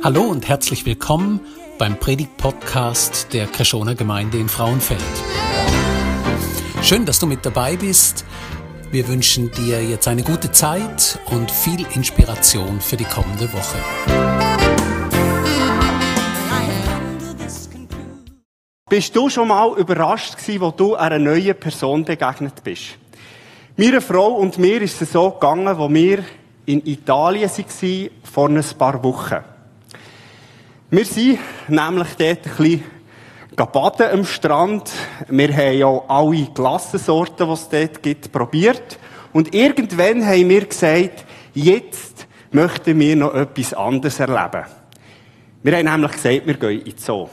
Hallo und herzlich willkommen beim Predigt-Podcast der Kreschoner Gemeinde in Frauenfeld. Schön, dass du mit dabei bist. Wir wünschen dir jetzt eine gute Zeit und viel Inspiration für die kommende Woche. Bist du schon mal überrascht gewesen, wo du einer neuen Person begegnet bist? Meiner Frau und mir ist es so gegangen, wo wir in Italien waren, vor ein paar Wochen. Wir sind nämlich dort ein bisschen baden am Strand. Wir haben ja alle Glassensorten, die es dort gibt, probiert. Und irgendwann haben wir gesagt, jetzt möchten wir noch etwas anderes erleben. Wir haben nämlich gesagt, wir gehen in den Zoo.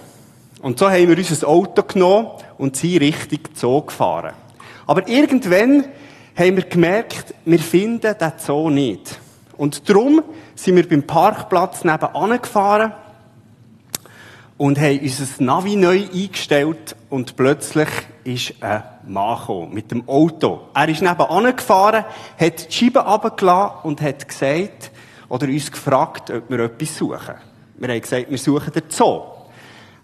Und so haben wir unser Auto genommen und sind Richtung Zoo gefahren. Aber irgendwann haben wir gemerkt, wir finden den Zoo nicht. Und darum sind wir beim Parkplatz nebenan gefahren und haben unser Navi neu eingestellt und plötzlich ist ein Mann gekommen, mit dem Auto. Er ist nebenan gefahren, hat die Scheibe runtergelassen und hat gesagt, oder uns gefragt, ob wir etwas suchen. Wir haben gesagt, wir suchen den Zoo.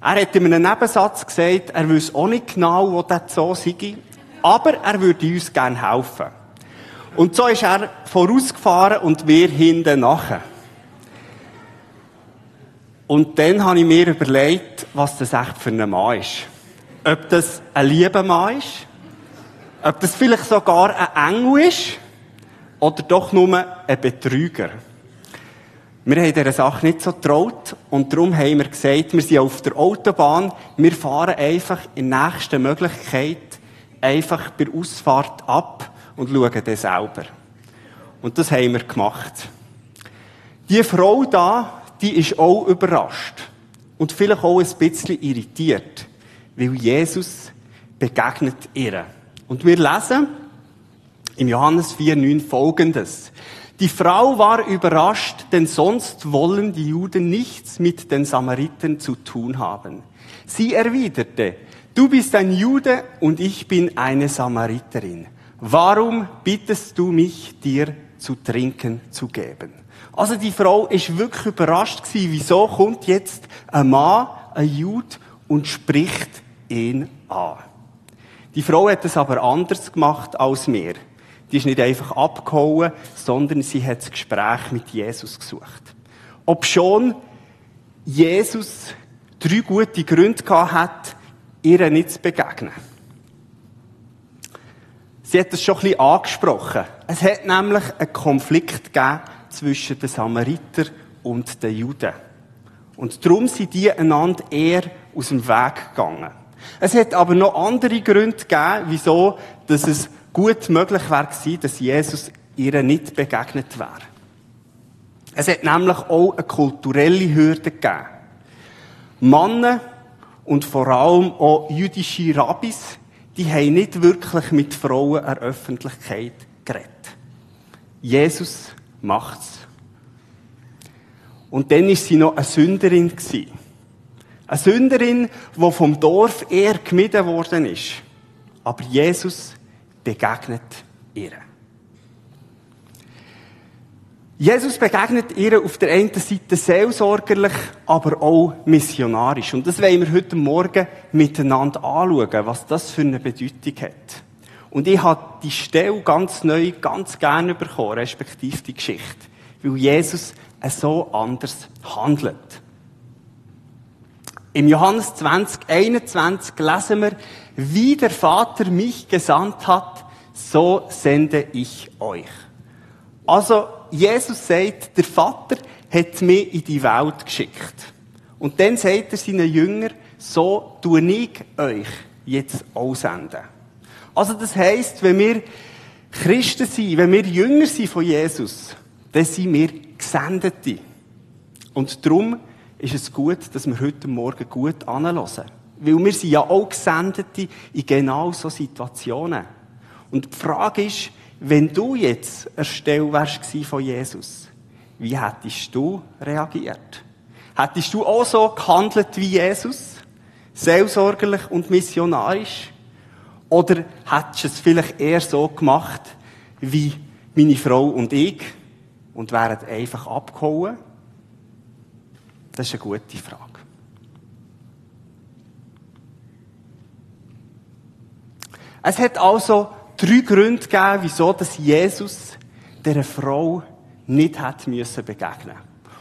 Er hat in einem Nebensatz gesagt, er wüsste auch nicht genau, wo der Zoo sei, aber er würde uns gerne helfen. Und so ist er vorausgefahren und wir hinten nachher. Und dann habe ich mir überlegt, was das echt für ein Mann ist. Ob das ein lieber Mann ist, ob das vielleicht sogar ein Engel ist, oder doch nur ein Betrüger. Wir haben dieser Sache nicht so traut und darum haben wir gesagt, wir sind auf der Autobahn, wir fahren einfach in der nächsten Möglichkeit einfach bei Ausfahrt ab und schauen dann selber. Und das haben wir gemacht. Die Frau da, die ist auch überrascht. Und vielleicht auch ein bisschen irritiert. Weil Jesus begegnet ihr. Und wir lesen im Johannes 4,9 folgendes. Die Frau war überrascht, denn sonst wollen die Juden nichts mit den Samaritern zu tun haben. Sie erwiderte, du bist ein Jude und ich bin eine Samariterin. Warum bittest du mich, dir zu trinken zu geben? Also die Frau ist wirklich überrascht gewesen, wieso kommt jetzt ein Mann, ein Jude und spricht ihn an. Die Frau hat es aber anders gemacht als mir. Die ist nicht einfach abgehauen, sondern sie hat das Gespräch mit Jesus gesucht. Ob schon Jesus drei gute Gründe gehabt hat, ihr nicht zu begegnen. Sie hat es schon ein bisschen angesprochen. Es hat nämlich einen Konflikt gegeben zwischen den Samaritern und den Juden. Und darum sind die einander eher aus dem Weg gegangen. Es hat aber noch andere Gründe gegeben, wieso dass es gut möglich wäre dass Jesus ihr nicht begegnet wäre. Es hat nämlich auch eine kulturelle Hürde gegeben. Männer und vor allem auch jüdische Rabbis, die haben nicht wirklich mit Frauen in der Öffentlichkeit geredet. Jesus macht's. Und dann ist sie noch eine Sünderin. Eine Sünderin, die vom Dorf eher gemieden worden ist. Aber Jesus begegnet ihr. Jesus begegnet ihr auf der einen Seite seelsorgerlich, aber auch missionarisch. Und das wollen wir heute Morgen miteinander anschauen, was das für eine Bedeutung hat. Und ich habe die Stelle ganz neu, ganz gerne bekommen, respektive die Geschichte. Weil Jesus so anders handelt. Im Johannes 20, 21 lesen wir, wie der Vater mich gesandt hat, so sende ich euch. Also, Jesus sagt, der Vater hat mich in die Welt geschickt. Und dann sagt er seinen Jüngern, so tue ich euch jetzt aussenden. Also das heisst, wenn wir Christen sind, wenn wir Jünger sind von Jesus, dann sind wir Gesendete. Und darum ist es gut, dass wir heute Morgen gut anhören. Weil wir sind ja auch Gesendete in genau so Situationen. Und die Frage ist, wenn du jetzt eine Stelle wärst von Jesus, wie hättest du reagiert? Hättest du auch so gehandelt wie Jesus? Seelsorgerlich und missionarisch? Oder hättest du es vielleicht eher so gemacht, wie meine Frau und ich, und wären einfach abgehauen? Das ist eine gute Frage. Es hat also drei Gründe gegeben, wieso Jesus dieser Frau nicht hat müssen begegnen.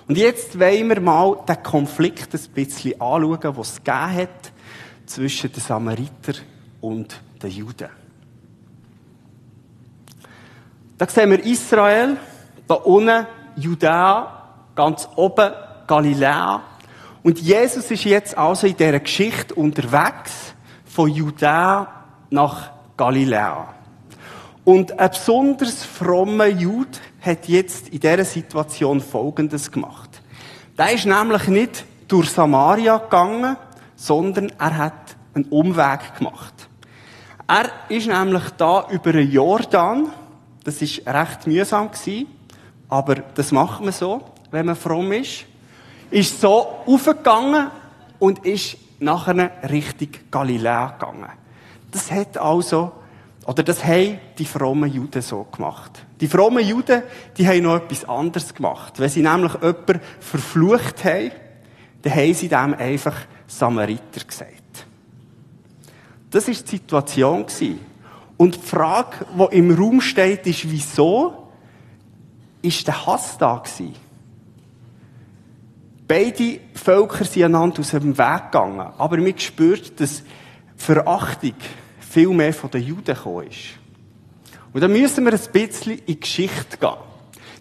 Und jetzt wollen wir mal den Konflikt ein bisschen anschauen, den es gegeben hat zwischen den Samariter und den Juden. Da sehen wir Israel, da unten Judäa, ganz oben Galiläa. Und Jesus ist jetzt also in dieser Geschichte unterwegs von Judäa nach Galiläa. Und ein besonders frommer Jude hat jetzt in dieser Situation Folgendes gemacht. Der ist nämlich nicht durch Samaria gegangen, sondern er hat einen Umweg gemacht. Er ist nämlich da über den Jordan, das ist recht mühsam gewesen, aber das macht man so, wenn man fromm ist, ist so aufgegangen und ist nachher Richtung Galiläa gegangen. Das hat also, oder das haben die frommen Juden so gemacht. Die frommen Juden, die haben noch etwas anderes gemacht. Wenn sie nämlich jemanden verflucht haben, dann haben sie dem einfach Samariter gesagt. Das ist die Situation Und die Frage, die im Raum steht, ist, wieso ist der Hass da gewesen? Beide Völker sind einander aus dem Weg gegangen. Aber man spürt, dass Verachtung viel mehr von den Juden gekommen ist. Und dann müssen wir ein bisschen in die Geschichte gehen.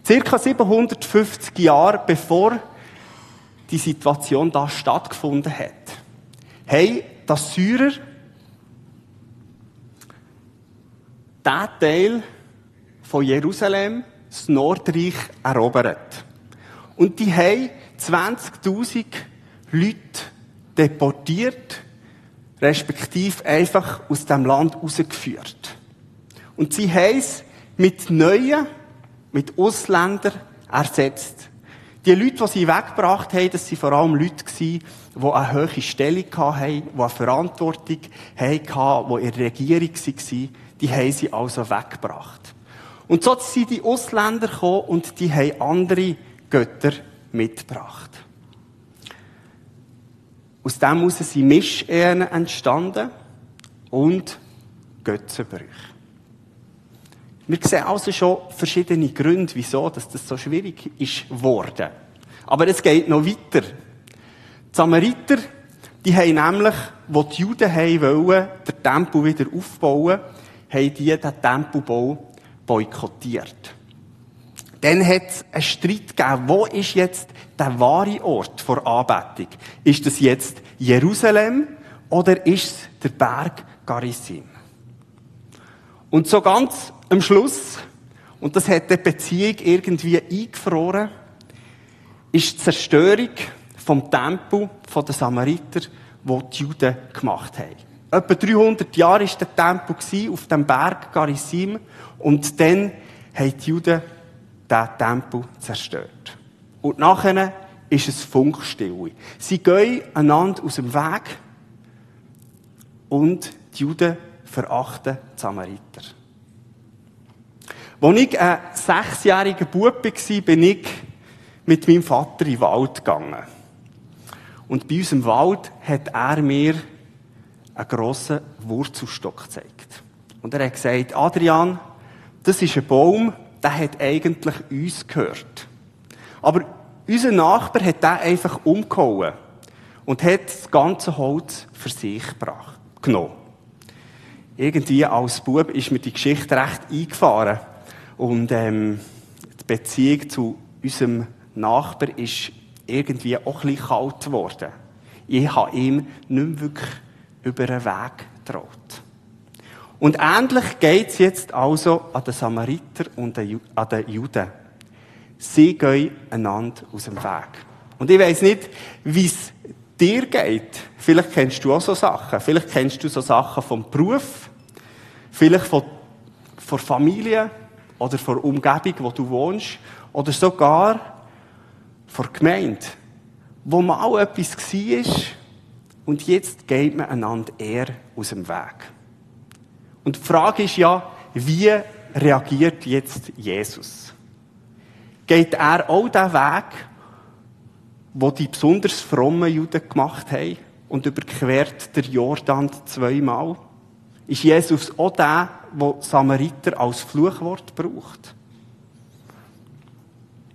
Circa 750 Jahre bevor die Situation da stattgefunden hat, haben die Syrer diesen Teil von Jerusalem, das Nordreich, erobert. Und die haben 20.000 Leute deportiert, respektive einfach aus dem Land rausgeführt. Und sie haben es mit Neuen, mit Ausländern ersetzt. Die Leute, die sie weggebracht haben, das waren vor allem Leute, die eine hohe Stellung hatten, die eine Verantwortung hatten, die in der Regierung waren, die haben sie also weggebracht. Und so sind die Ausländer gekommen und die haben andere Götter mitgebracht. Aus dem heraus sind Mischehen entstanden und Götzenbrüche. Wir sehen also schon verschiedene Gründe, wieso das so schwierig ist geworden. Aber es geht noch weiter. Die Samariter, die haben nämlich, wo die Juden wollen, den Tempel wieder aufbauen, haben die den Tempelbau boykottiert. Dann hat es einen Streit gegeben, wo ist jetzt der wahre Ort vor Anbetung? Ist das jetzt Jerusalem oder ist es der Berg Garizim? Und so ganz am Schluss, und das hat die Beziehung irgendwie eingefroren, ist die Zerstörung vom Tempel den Samariter, wo die Juden gemacht haben. Etwa 300 Jahre war der Tempel auf dem Berg Garizim und dann haben die Juden den Tempel zerstört. Und nachher ist es Funkstille. Sie gehen einander aus dem Weg und die Juden verachten die Samariter. Als ich ein sechsjähriger Bub war, bin ich mit meinem Vater in den Wald gegangen. Und bei uns im Wald hat er mir einen grossen Wurzelstock gezeigt. Und er hat gesagt, Adrian, das ist ein Baum, der hat eigentlich uns gehört. Aber unser Nachbar hat den einfach umgehauen und hat das ganze Holz für sich gebracht, genommen. Irgendwie als Bub ist mir die Geschichte recht eingefahren. Und ähm, die Beziehung zu unserem Nachbar ist irgendwie auch ein bisschen kalt geworden. Ich habe ihm nicht mehr wirklich über den Weg getraut. Und ähnlich geht es jetzt also an den Samariter und an den Juden. Sie gehen einander aus dem Weg. Und ich weiss nicht, wie es dir geht. Vielleicht kennst du auch so Sachen. Vielleicht kennst du so Sachen vom Beruf. Vielleicht von, von Familie oder von der Umgebung, wo du wohnst. Oder sogar von der Gemeinde. Wo mal etwas war und jetzt geht man einander eher aus dem Weg. Und die Frage ist ja, wie reagiert jetzt Jesus? Geht er auch den Weg wo die besonders frommen Juden gemacht haben und überquert der Jordan zweimal? Ist Jesus auch der, der Samariter als Fluchwort braucht?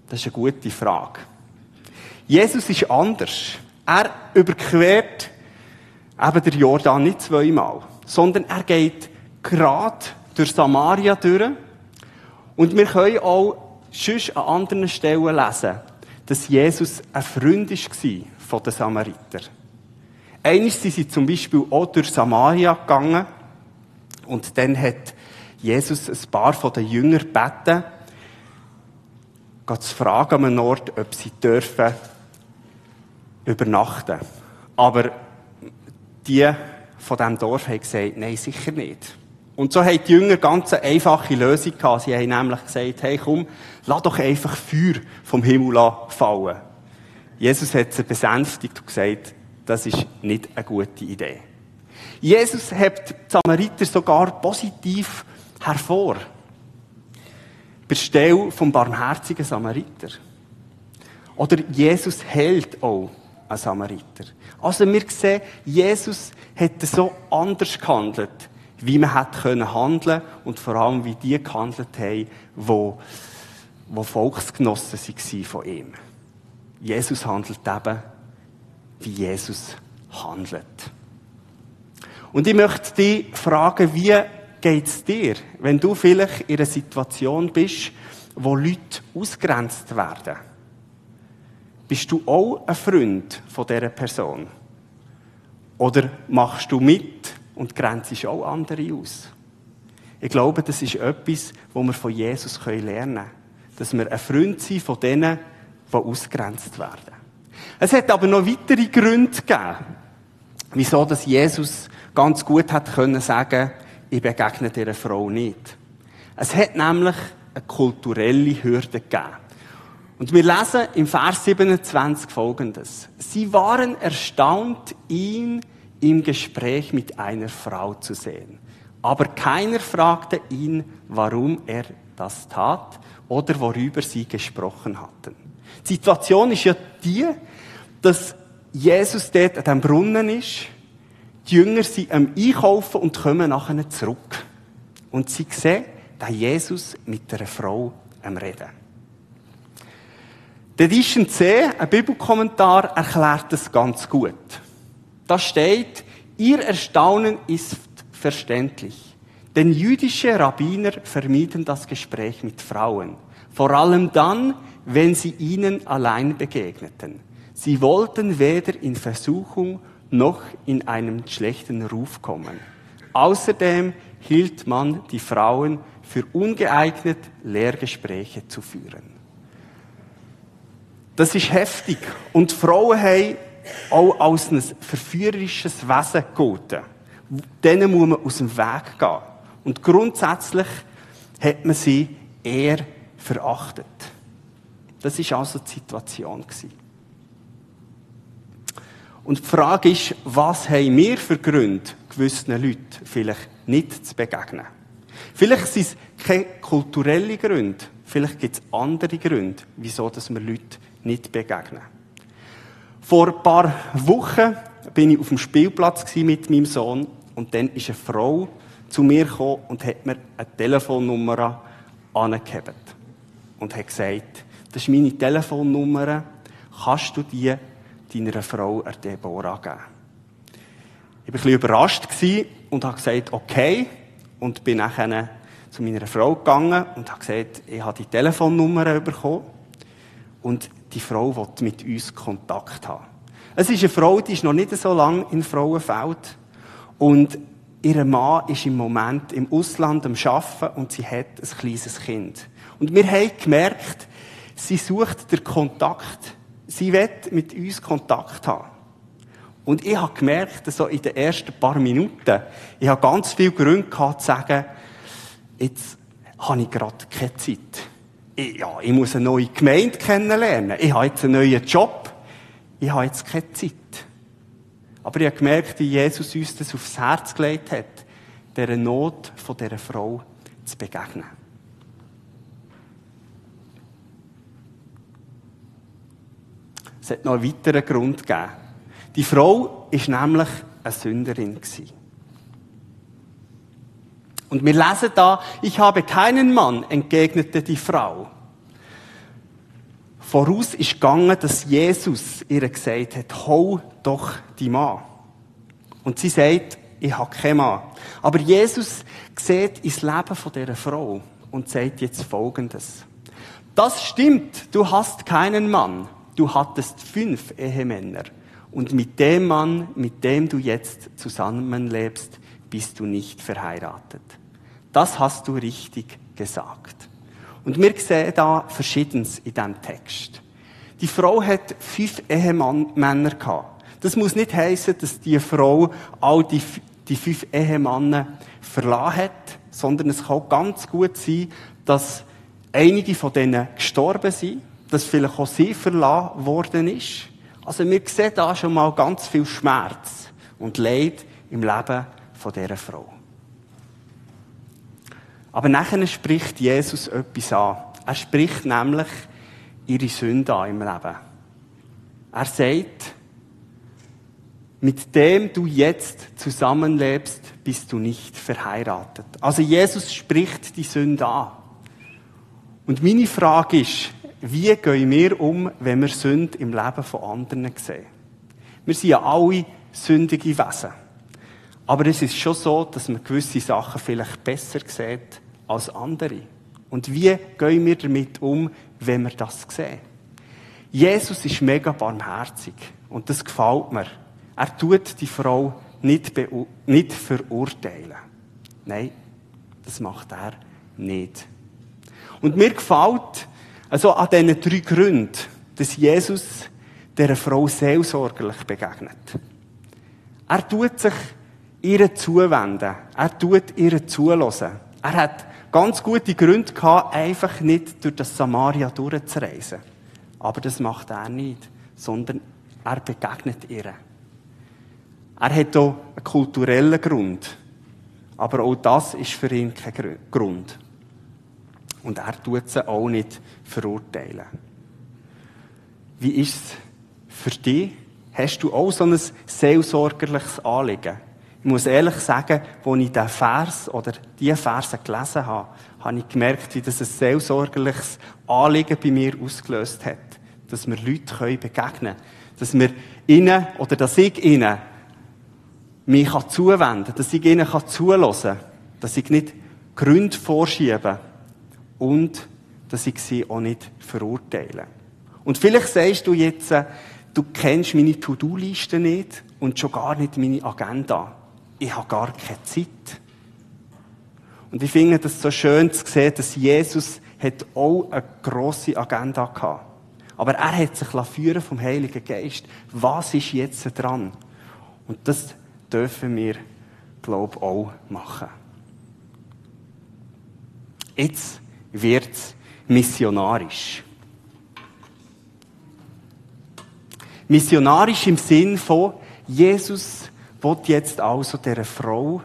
Das ist eine gute Frage. Jesus ist anders. Er überquert eben der Jordan nicht zweimal, sondern er geht gerade durch Samaria durch. Und wir können auch sonst an anderen Stellen lesen, dass Jesus ein Freund war von den Samariter. Eines sind sie zum Beispiel auch durch Samaria gegangen und dann hat Jesus ein paar von den Jüngern gebeten, zu fragen an einem Ort, ob sie dürfen übernachten. Aber die von diesem Dorf haben gesagt, nein, sicher nicht. Und so haben die Jünger ganz eine einfache Lösung gehabt. Sie haben nämlich gesagt, hey, komm, lass doch einfach Feuer vom Himmel fallen. Jesus hat sie besänftigt und gesagt, das ist nicht eine gute Idee. Jesus hebt die Samariter sogar positiv hervor. Bei Stelle vom barmherzigen Samariter. Oder Jesus hält auch einen Samariter. Also wir sehen, Jesus hätte so anders gehandelt, wie man hätte können handeln und vor allem wie die gehandelt haben, wo, wo Volksgenossen waren von ihm. Jesus handelt eben, wie Jesus handelt. Und ich möchte dich fragen, wie geht es dir, wenn du vielleicht in einer Situation bist, wo Leute ausgrenzt werden? Bist du auch ein Freund von dieser Person? Oder machst du mit und grenzt auch andere aus? Ich glaube, das ist etwas, wo wir von Jesus lernen können. Dass wir ein Freund sind von denen, die ausgrenzt werden. Es hat aber noch weitere Gründe gegeben, wieso Jesus ganz gut hat können sagen, ich begegne dieser Frau nicht. Es hat nämlich eine kulturelle Hürde gegeben. Und wir lesen im Vers 27 folgendes. Sie waren erstaunt, ihn im Gespräch mit einer Frau zu sehen. Aber keiner fragte ihn, warum er das tat oder worüber sie gesprochen hatten. Die Situation ist ja die, dass Jesus dort an dem Brunnen ist die Jünger sind am Einkaufen und kommen nachher zurück. Und sie sehen, da Jesus mit einer Frau am Reden. Der Edition C, ein Bibelkommentar, erklärt das ganz gut. Da steht, ihr Erstaunen ist verständlich. Denn jüdische Rabbiner vermieden das Gespräch mit Frauen. Vor allem dann, wenn sie ihnen allein begegneten. Sie wollten weder in Versuchung noch in einen schlechten Ruf kommen. Außerdem hielt man die Frauen für ungeeignet, Lehrgespräche zu führen. Das ist heftig. Und Frauen haben auch als ein verführerisches Wesen gegolten. Denen muss man aus dem Weg gehen. Und grundsätzlich hat man sie eher verachtet. Das ist also die Situation gewesen. Und die Frage ist, was haben wir für Gründe, gewissen Leuten vielleicht nicht zu begegnen? Vielleicht sind es keine kulturellen Gründe, vielleicht gibt es andere Gründe, wieso dass wir Leuten nicht begegnen. Vor ein paar Wochen bin ich auf dem Spielplatz mit meinem Sohn und dann ist eine Frau zu mir gekommen und hat mir eine Telefonnummer angehebt und hat gesagt, das ist meine Telefonnummer, kannst du die deiner Frau Deborah geben. Ich war ein bisschen überrascht und habe gesagt, okay. Und bin nachher zu meiner Frau gegangen und habe gesagt, ich habe die Telefonnummer bekommen. Und die Frau will mit uns Kontakt haben. Es ist eine Frau, die ist noch nicht so lange in Frauenfeld. Und ihr Mann ist im Moment im Ausland am Arbeiten und sie hat ein kleines Kind. Und wir haben gemerkt, sie sucht den Kontakt sie will mit uns Kontakt haben. Und ich habe gemerkt, so in den ersten paar Minuten, ich habe ganz viele Gründe gehabt, zu sagen, jetzt habe ich gerade keine Zeit. Ich, ja, ich muss eine neue Gemeinde kennenlernen. Ich habe jetzt einen neuen Job. Ich habe jetzt keine Zeit. Aber ich habe gemerkt, wie Jesus uns das aufs Herz gelegt hat, dieser Not von dieser Frau zu begegnen. Es hat noch einen weiteren Grund gegeben. Die Frau ist nämlich eine Sünderin. Und wir lesen da, ich habe keinen Mann, entgegnete die Frau. Voraus ist gegangen, dass Jesus ihr gesagt hat, hol doch die Mann. Und sie sagt, ich habe keinen Mann. Aber Jesus sieht ins Leben dieser Frau und sagt jetzt Folgendes. Das stimmt, du hast keinen Mann. Du hattest fünf Ehemänner. Und mit dem Mann, mit dem du jetzt zusammenlebst, bist du nicht verheiratet. Das hast du richtig gesagt. Und wir sehen da Verschiedenes in diesem Text. Die Frau hat fünf Ehemänner gehabt. Das muss nicht heißen, dass die Frau all die, die fünf Ehemänner verlassen hat, sondern es kann ganz gut sein, dass einige von denen gestorben sind, dass vielleicht auch sie verlassen worden ist. Also wir sehen da schon mal ganz viel Schmerz und Leid im Leben von dieser Frau. Aber nachher spricht Jesus etwas an. Er spricht nämlich ihre Sünde an im Leben. Er sagt, mit dem du jetzt zusammenlebst, bist du nicht verheiratet. Also Jesus spricht die Sünde an. Und meine Frage ist, wie gehen wir um, wenn wir Sünde im Leben von anderen sehen? Wir sind ja alle sündige Wesen. Aber es ist schon so, dass man gewisse Sachen vielleicht besser sieht als andere. Und wie gehen wir damit um, wenn wir das sehen? Jesus ist mega barmherzig. Und das gefällt mir. Er tut die Frau nicht, nicht verurteilen. Nein, das macht er nicht. Und mir gefällt, also an diesen drei Gründen, dass Jesus dieser Frau seelsorgerlich begegnet. Er tut sich ihr zuwenden. Er tut ihr zulassen. Er hat ganz gute Gründe gehabt, einfach nicht durch das Samaria durchzureisen. Aber das macht er nicht, sondern er begegnet ihr. Er hat auch einen kulturellen Grund. Aber auch das ist für ihn kein Grund. Und er tut sie auch nicht verurteilen. Wie ist es für dich? Hast du auch so ein seelsorgerliches Anliegen? Ich muss ehrlich sagen, als ich diesen Vers oder diese Verse gelesen habe, habe ich gemerkt, wie das ein seelsorgerliches Anliegen bei mir ausgelöst hat. Dass wir Leute begegnen können. Dass wir ihnen, oder dass ich ihnen mich zuwenden kann, dass ich ihnen zulassen kann, dass ich nicht Gründe vorschiebe und dass ich sie auch nicht verurteile. Und vielleicht sagst du jetzt, äh, du kennst meine To-Do-Liste nicht und schon gar nicht meine Agenda. Ich habe gar keine Zeit. Und ich finde das so schön zu sehen, dass Jesus hat auch eine grosse Agenda gehabt. Aber er hat sich führen vom Heiligen Geist. Was ist jetzt dran? Und das dürfen wir, glaube ich, auch machen. Jetzt wird missionarisch. Missionarisch im Sinn von, Jesus wird jetzt also der Frau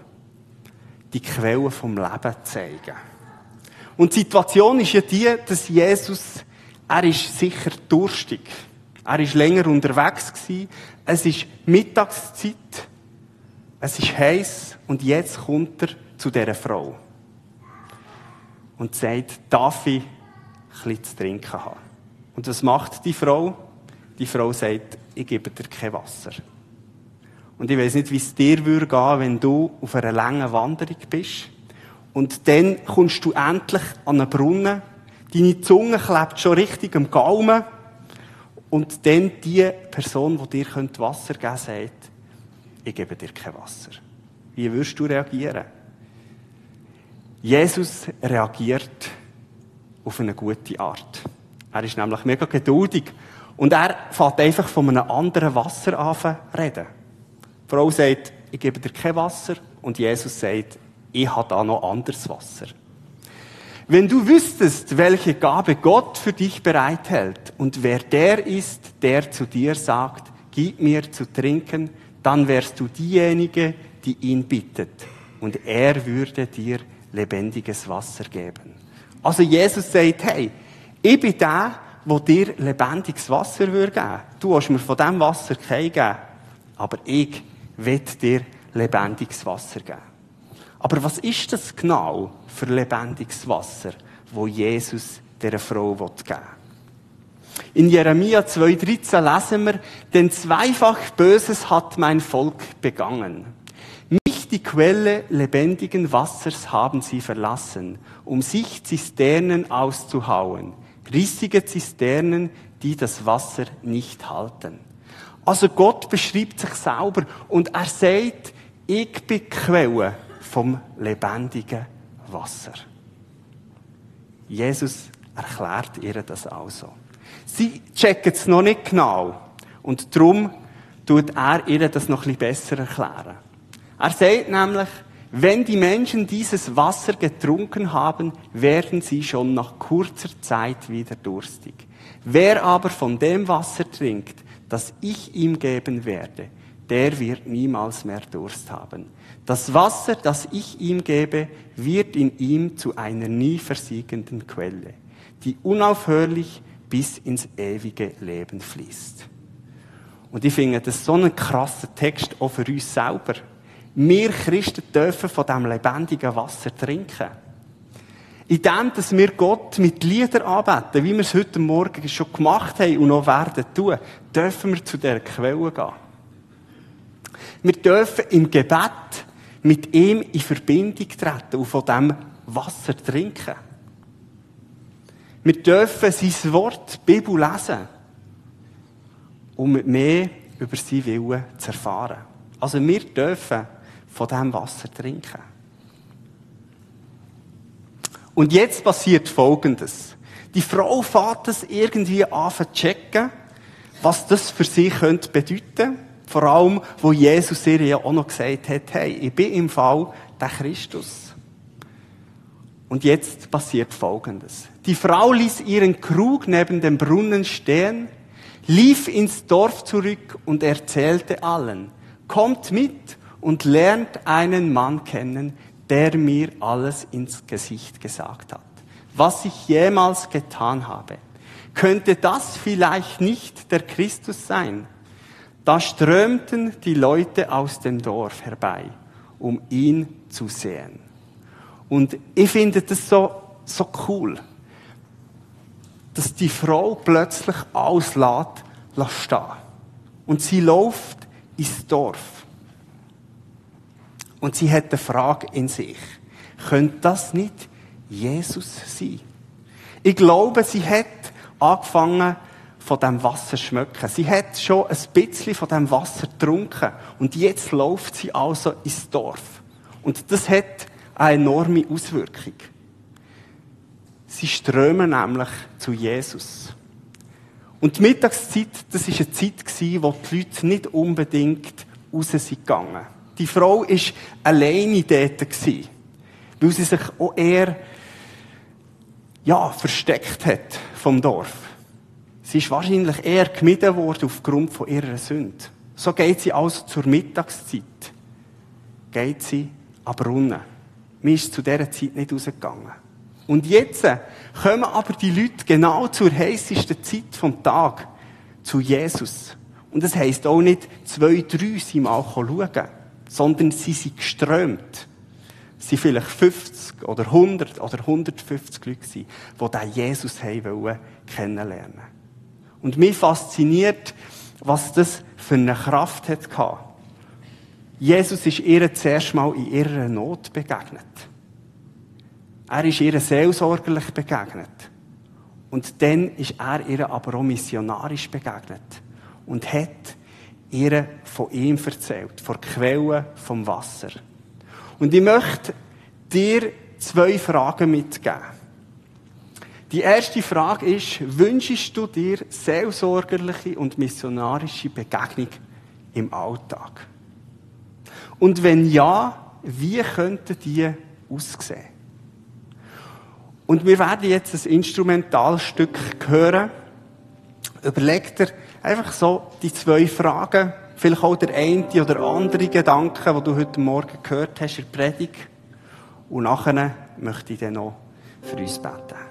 die Quelle vom Leben zeigen. Und die Situation ist ja die, dass Jesus, er ist sicher durstig. Er ist länger unterwegs gewesen. Es ist Mittagszeit. Es ist heiß und jetzt kommt er zu dieser Frau. Und sagt, darf ich ein zu trinken haben? Und was macht die Frau? Die Frau sagt, ich gebe dir kein Wasser. Und ich weiß nicht, wie es dir würde gehen, wenn du auf einer langen Wanderung bist. Und dann kommst du endlich an einen Brunnen. Deine Zunge klebt schon richtig am Gaumen. Und dann die Person, die dir Wasser geben könnte, sagt, ich gebe dir kein Wasser. Wie würdest du reagieren? Jesus reagiert auf eine gute Art. Er ist nämlich mega geduldig. Und er fängt einfach von einem anderen Wasser an reden. Die Frau sagt, ich gebe dir kein Wasser. Und Jesus sagt, ich habe da noch anderes Wasser. Wenn du wüsstest, welche Gabe Gott für dich bereithält und wer der ist, der zu dir sagt, gib mir zu trinken, dann wärst du diejenige, die ihn bittet. Und er würde dir lebendiges Wasser geben. Also Jesus sagt, hey, ich bin der, der dir lebendiges Wasser geben würde. Du hast mir von diesem Wasser kein geben, aber ich will dir lebendiges Wasser geben. Aber was ist das genau für lebendiges Wasser, wo Jesus dieser Frau geben will? In Jeremia 2,13 lesen wir, denn zweifach Böses hat mein Volk begangen. Die Quelle lebendigen Wassers, haben sie verlassen, um sich Zisternen auszuhauen. Rissige Zisternen, die das Wasser nicht halten. Also Gott beschreibt sich selber und er sagt, ich bin Quelle vom lebendigen Wasser. Jesus erklärt ihr das also. Sie checken es noch nicht genau. Und darum tut er ihr das noch ein bisschen besser erklären. Er sagt nämlich, wenn die Menschen dieses Wasser getrunken haben, werden sie schon nach kurzer Zeit wieder durstig. Wer aber von dem Wasser trinkt, das ich ihm geben werde, der wird niemals mehr Durst haben. Das Wasser, das ich ihm gebe, wird in ihm zu einer nie versiegenden Quelle, die unaufhörlich bis ins ewige Leben fließt. Und ich finde das so einen krassen Text auch für uns selber. Wir Christen dürfen von diesem lebendigen Wasser trinken. In dem, dass wir Gott mit Liedern anbeten, wie wir es heute Morgen schon gemacht haben und noch werden tun, dürfen wir zu dieser Quelle gehen. Wir dürfen im Gebet mit ihm in Verbindung treten und von diesem Wasser trinken. Wir dürfen sein Wort, die Bibel, lesen, um mehr über sein Willen zu erfahren. Also wir dürfen von diesem Wasser trinken. Und jetzt passiert Folgendes. Die Frau fährt es irgendwie an zu checken, was das für sie könnte bedeuten. Vor allem, wo Jesus ihr ja auch noch gesagt hat, hey, ich bin im Fall der Christus. Und jetzt passiert Folgendes. Die Frau ließ ihren Krug neben dem Brunnen stehen, lief ins Dorf zurück und erzählte allen, kommt mit und lernt einen Mann kennen, der mir alles ins Gesicht gesagt hat, was ich jemals getan habe. Könnte das vielleicht nicht der Christus sein? Da strömten die Leute aus dem Dorf herbei, um ihn zu sehen. Und ich finde das so, so cool, dass die Frau plötzlich auslässt, stehen. Und sie läuft ins Dorf. Und sie hat eine Frage in sich. Könnte das nicht Jesus sein? Ich glaube, sie hat angefangen, von dem Wasser zu schmecken. Sie hat schon ein bisschen von dem Wasser getrunken. Und jetzt läuft sie also ins Dorf. Und das hat eine enorme Auswirkung. Sie strömen nämlich zu Jesus. Und die Mittagszeit, das war eine Zeit, wo die Leute nicht unbedingt raus sind gegangen die Frau ist alleine dort weil sie sich auch eher, ja, versteckt hat vom Dorf. Sie ist wahrscheinlich eher gemieden worden aufgrund von ihrer Sünde. So geht sie also zur Mittagszeit. Geht sie am Brunnen. Mir ist zu dieser Zeit nicht rausgegangen. Und jetzt kommen aber die Leute genau zur heißesten Zeit vom Tag zu Jesus. Und das heisst auch nicht, zwei, drei sind mal schauen sondern sie sind geströmt. Sie waren vielleicht 50 oder 100 oder 150 Leute, die diesen Jesus haben kennenlernen Und mich fasziniert, was das für eine Kraft hatte. Jesus ist ihr zuerst mal in ihrer Not begegnet. Er ist ihr seelsorgerlich begegnet. Und dann ist er ihr aber auch missionarisch begegnet. Und hat ihr von ihm erzählt, von der Quelle vom Wasser. Und ich möchte dir zwei Fragen mitgeben. Die erste Frage ist, wünschst du dir seelsorgerliche und missionarische Begegnung im Alltag? Und wenn ja, wie könnte die aussehen? Und wir werden jetzt ein Instrumentalstück hören. Überleg dir, Einfach so die zwei Fragen, vielleicht auch der eine oder andere Gedanke, den du heute Morgen gehört hast in der Predigt. Und nachher möchte ich dann noch für uns beten.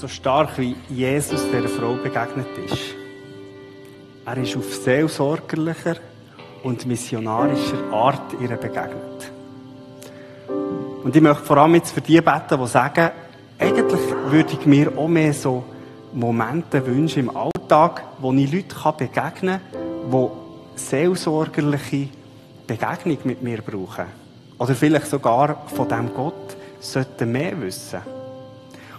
So stark, wie Jesus der Frau begegnet ist. Er ist auf seelsorgerlicher und missionarischer Art ihr begegnet. Und ich möchte vor allem jetzt für die beten, die sagen, eigentlich würde ich mir auch mehr so Momente wünschen im Alltag, wo ich Leute begegnen kann, die seelsorgerliche Begegnung mit mir brauchen. Oder vielleicht sogar von dem Gott sollten mehr wissen.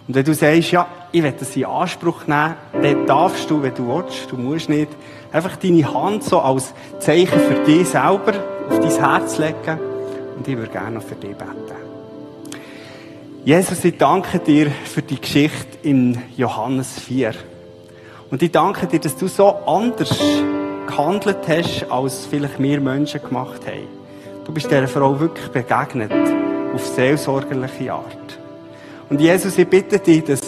Und wenn du sagst, ja, ich will das in Anspruch nehmen, dann darfst du, wenn du willst, du musst nicht, einfach deine Hand so als Zeichen für dich selber auf dein Herz legen. Und ich würde gerne noch für dich beten. Jesus, ich danke dir für die Geschichte in Johannes 4. Und ich danke dir, dass du so anders gehandelt hast, als vielleicht wir Menschen gemacht haben. Du bist dieser Frau wirklich begegnet, auf seelsorgerliche Art. Und Jesus, ich bitte dich, dass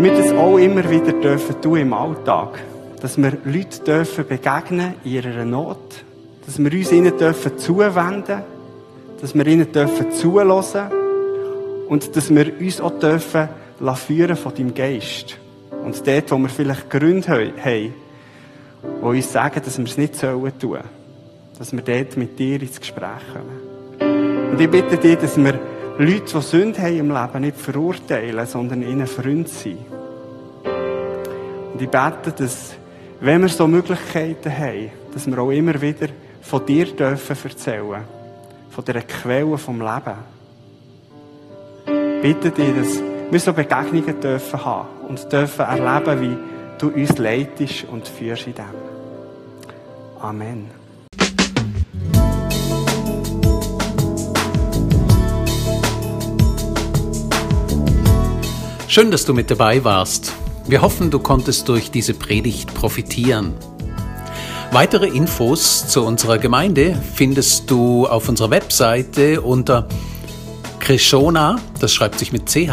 wir das auch immer wieder dürfen tun im Alltag. Dass wir Leute dürfen begegnen in ihrer Not. Dass wir uns ihnen dürfen zuwenden. Dass wir ihnen dürfen zulassen und dass wir uns auch dürfen führen von deinem Geist. Und dort, wo wir vielleicht Gründe haben, die uns sagen, dass wir es nicht tun sollen, dass wir dort mit dir ins Gespräch kommen. Und ich bitte dich, dass wir Leute, die Sünde haben im Leben, nicht verurteilen, sondern ihnen Freund sein. Und ich bete, dass, wenn wir so Möglichkeiten haben, dass wir auch immer wieder von dir dürfen erzählen. Von dieser Quelle vom Leben bitte dich, dass wir so Begegnungen dürfen haben und dürfen erleben, wie du uns leitest und führst in dem. Amen. Schön, dass du mit dabei warst. Wir hoffen, du konntest durch diese Predigt profitieren. Weitere Infos zu unserer Gemeinde findest du auf unserer Webseite unter Krishona, das schreibt sich mit ch,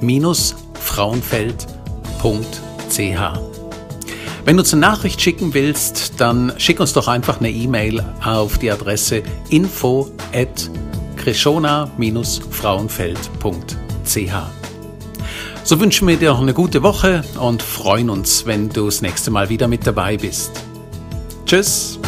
minus frauenfeld.ch. Wenn du uns eine Nachricht schicken willst, dann schick uns doch einfach eine E-Mail auf die Adresse info at frauenfeld.ch. So wünschen wir dir noch eine gute Woche und freuen uns, wenn du das nächste Mal wieder mit dabei bist. Tschüss!